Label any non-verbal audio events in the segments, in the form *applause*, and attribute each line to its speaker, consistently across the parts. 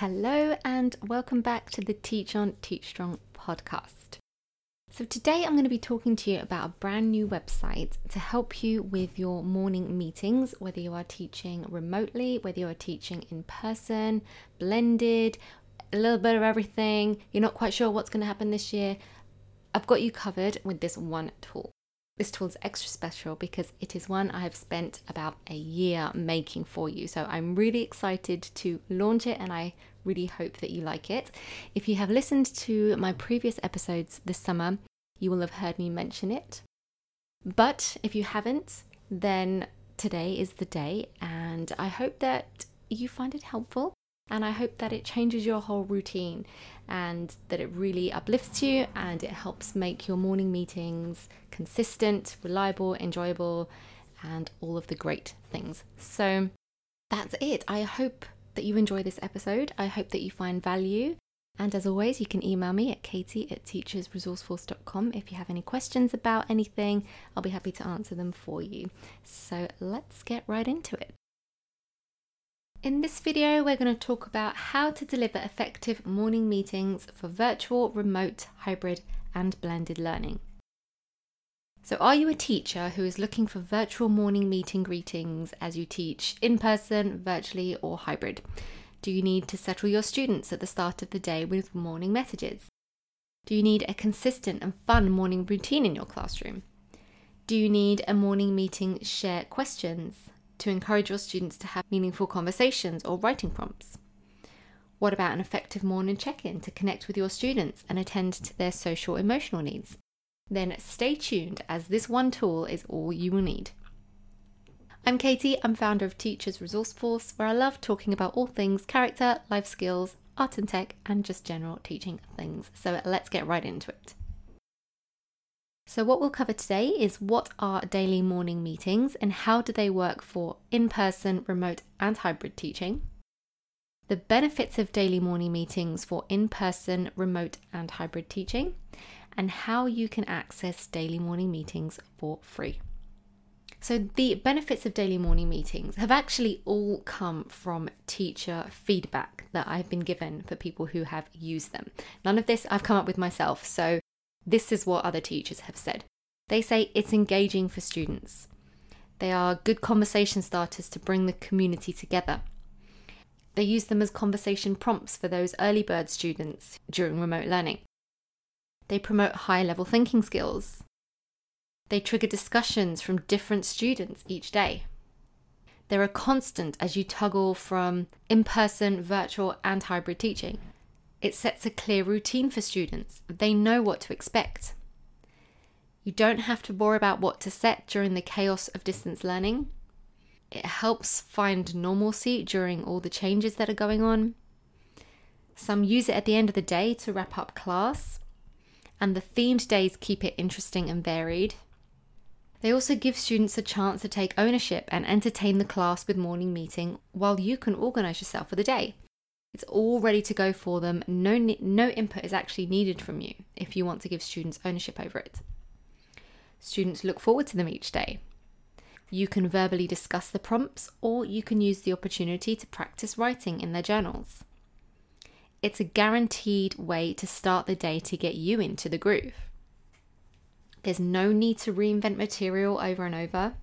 Speaker 1: Hello, and welcome back to the Teach On Teach Strong podcast. So, today I'm going to be talking to you about a brand new website to help you with your morning meetings, whether you are teaching remotely, whether you are teaching in person, blended, a little bit of everything, you're not quite sure what's going to happen this year. I've got you covered with this one tool. This tool is extra special because it is one I have spent about a year making for you. So I'm really excited to launch it and I really hope that you like it. If you have listened to my previous episodes this summer, you will have heard me mention it. But if you haven't, then today is the day, and I hope that you find it helpful and I hope that it changes your whole routine and that it really uplifts you and it helps make your morning meetings consistent, reliable, enjoyable, and all of the great things. So that's it. I hope that you enjoy this episode. I hope that you find value. And as always, you can email me at katie at teachersresourceforce.com if you have any questions about anything. I'll be happy to answer them for you. So let's get right into it. In this video, we're going to talk about how to deliver effective morning meetings for virtual, remote, hybrid, and blended learning. So, are you a teacher who is looking for virtual morning meeting greetings as you teach in person, virtually, or hybrid? Do you need to settle your students at the start of the day with morning messages? Do you need a consistent and fun morning routine in your classroom? Do you need a morning meeting share questions? To encourage your students to have meaningful conversations or writing prompts? What about an effective morning check in to connect with your students and attend to their social emotional needs? Then stay tuned as this one tool is all you will need. I'm Katie, I'm founder of Teachers Resource Force, where I love talking about all things character, life skills, art and tech, and just general teaching things. So let's get right into it. So, what we'll cover today is what are daily morning meetings and how do they work for in person, remote, and hybrid teaching, the benefits of daily morning meetings for in person, remote, and hybrid teaching, and how you can access daily morning meetings for free. So, the benefits of daily morning meetings have actually all come from teacher feedback that I've been given for people who have used them. None of this I've come up with myself, so this is what other teachers have said. They say it's engaging for students. They are good conversation starters to bring the community together. They use them as conversation prompts for those early bird students during remote learning. They promote high level thinking skills. They trigger discussions from different students each day. They're a constant as you toggle from in person, virtual, and hybrid teaching. It sets a clear routine for students. They know what to expect. You don't have to worry about what to set during the chaos of distance learning. It helps find normalcy during all the changes that are going on. Some use it at the end of the day to wrap up class, and the themed days keep it interesting and varied. They also give students a chance to take ownership and entertain the class with morning meeting while you can organise yourself for the day. It's all ready to go for them. No, no input is actually needed from you if you want to give students ownership over it. Students look forward to them each day. You can verbally discuss the prompts, or you can use the opportunity to practice writing in their journals. It's a guaranteed way to start the day to get you into the groove. There's no need to reinvent material over and over.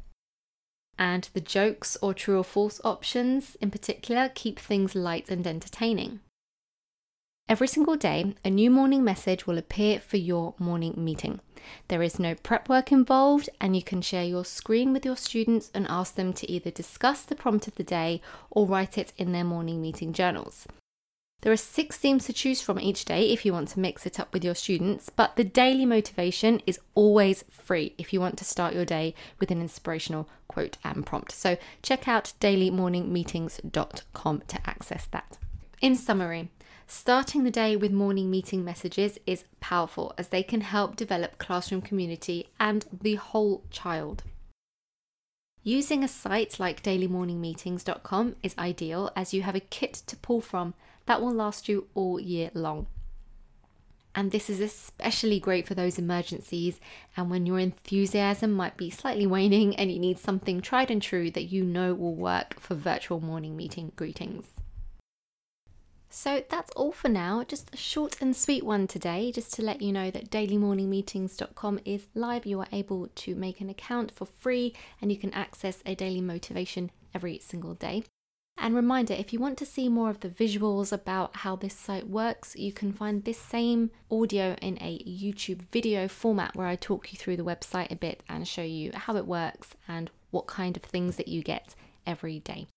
Speaker 1: And the jokes or true or false options, in particular, keep things light and entertaining. Every single day, a new morning message will appear for your morning meeting. There is no prep work involved, and you can share your screen with your students and ask them to either discuss the prompt of the day or write it in their morning meeting journals. There are six themes to choose from each day if you want to mix it up with your students, but the daily motivation is always free if you want to start your day with an inspirational quote and prompt. So check out dailymorningmeetings.com to access that. In summary, starting the day with morning meeting messages is powerful as they can help develop classroom community and the whole child. Using a site like dailymorningmeetings.com is ideal as you have a kit to pull from that will last you all year long. And this is especially great for those emergencies and when your enthusiasm might be slightly waning and you need something tried and true that you know will work for virtual morning meeting greetings. So that's all for now. Just a short and sweet one today, just to let you know that dailymorningmeetings.com is live. You are able to make an account for free and you can access a daily motivation every single day. And reminder if you want to see more of the visuals about how this site works, you can find this same audio in a YouTube video format where I talk you through the website a bit and show you how it works and what kind of things that you get every day.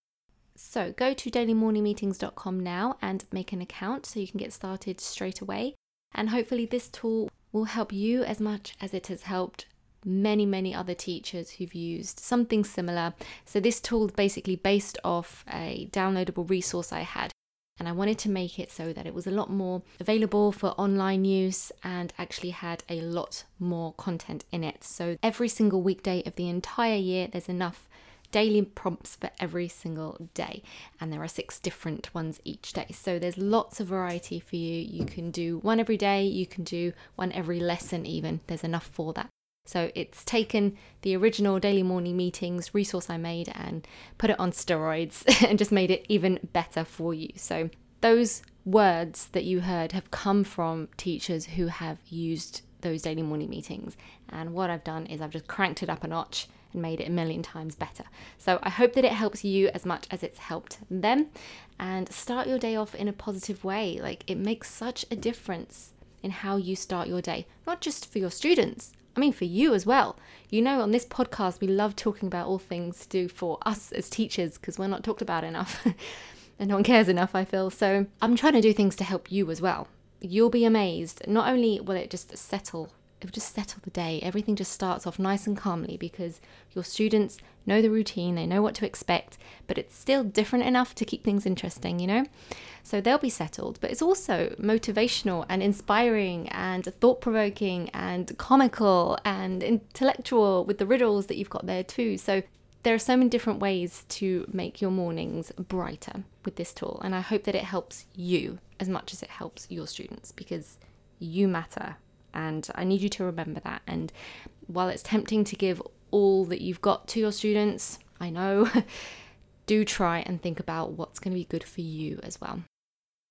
Speaker 1: So go to dailymorningmeetings.com now and make an account so you can get started straight away. And hopefully, this tool will help you as much as it has helped many, many other teachers who've used something similar. So, this tool is basically based off a downloadable resource I had. And I wanted to make it so that it was a lot more available for online use and actually had a lot more content in it. So, every single weekday of the entire year, there's enough daily prompts for every single day, and there are six different ones each day. So there's lots of variety for you. You can do one every day, you can do one every lesson, even. There's enough for that. So it's taken the original daily morning meetings resource I made and put it on steroids *laughs* and just made it even better for you. So those words that you heard have come from teachers who have used those daily morning meetings. And what I've done is I've just cranked it up a notch and made it a million times better. So I hope that it helps you as much as it's helped them. And start your day off in a positive way. Like it makes such a difference in how you start your day, not just for your students. I mean, for you as well. You know, on this podcast, we love talking about all things to do for us as teachers because we're not talked about enough *laughs* and no one cares enough, I feel. So I'm trying to do things to help you as well. You'll be amazed. Not only will it just settle it will just settle the day. Everything just starts off nice and calmly because your students know the routine, they know what to expect, but it's still different enough to keep things interesting, you know? So they'll be settled, but it's also motivational and inspiring and thought provoking and comical and intellectual with the riddles that you've got there too. So there are so many different ways to make your mornings brighter with this tool, and I hope that it helps you as much as it helps your students because you matter and I need you to remember that. And while it's tempting to give all that you've got to your students, I know, *laughs* do try and think about what's going to be good for you as well.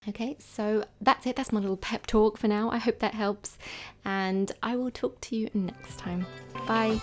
Speaker 1: Okay, so that's it. That's my little pep talk for now. I hope that helps, and I will talk to you next time. Bye.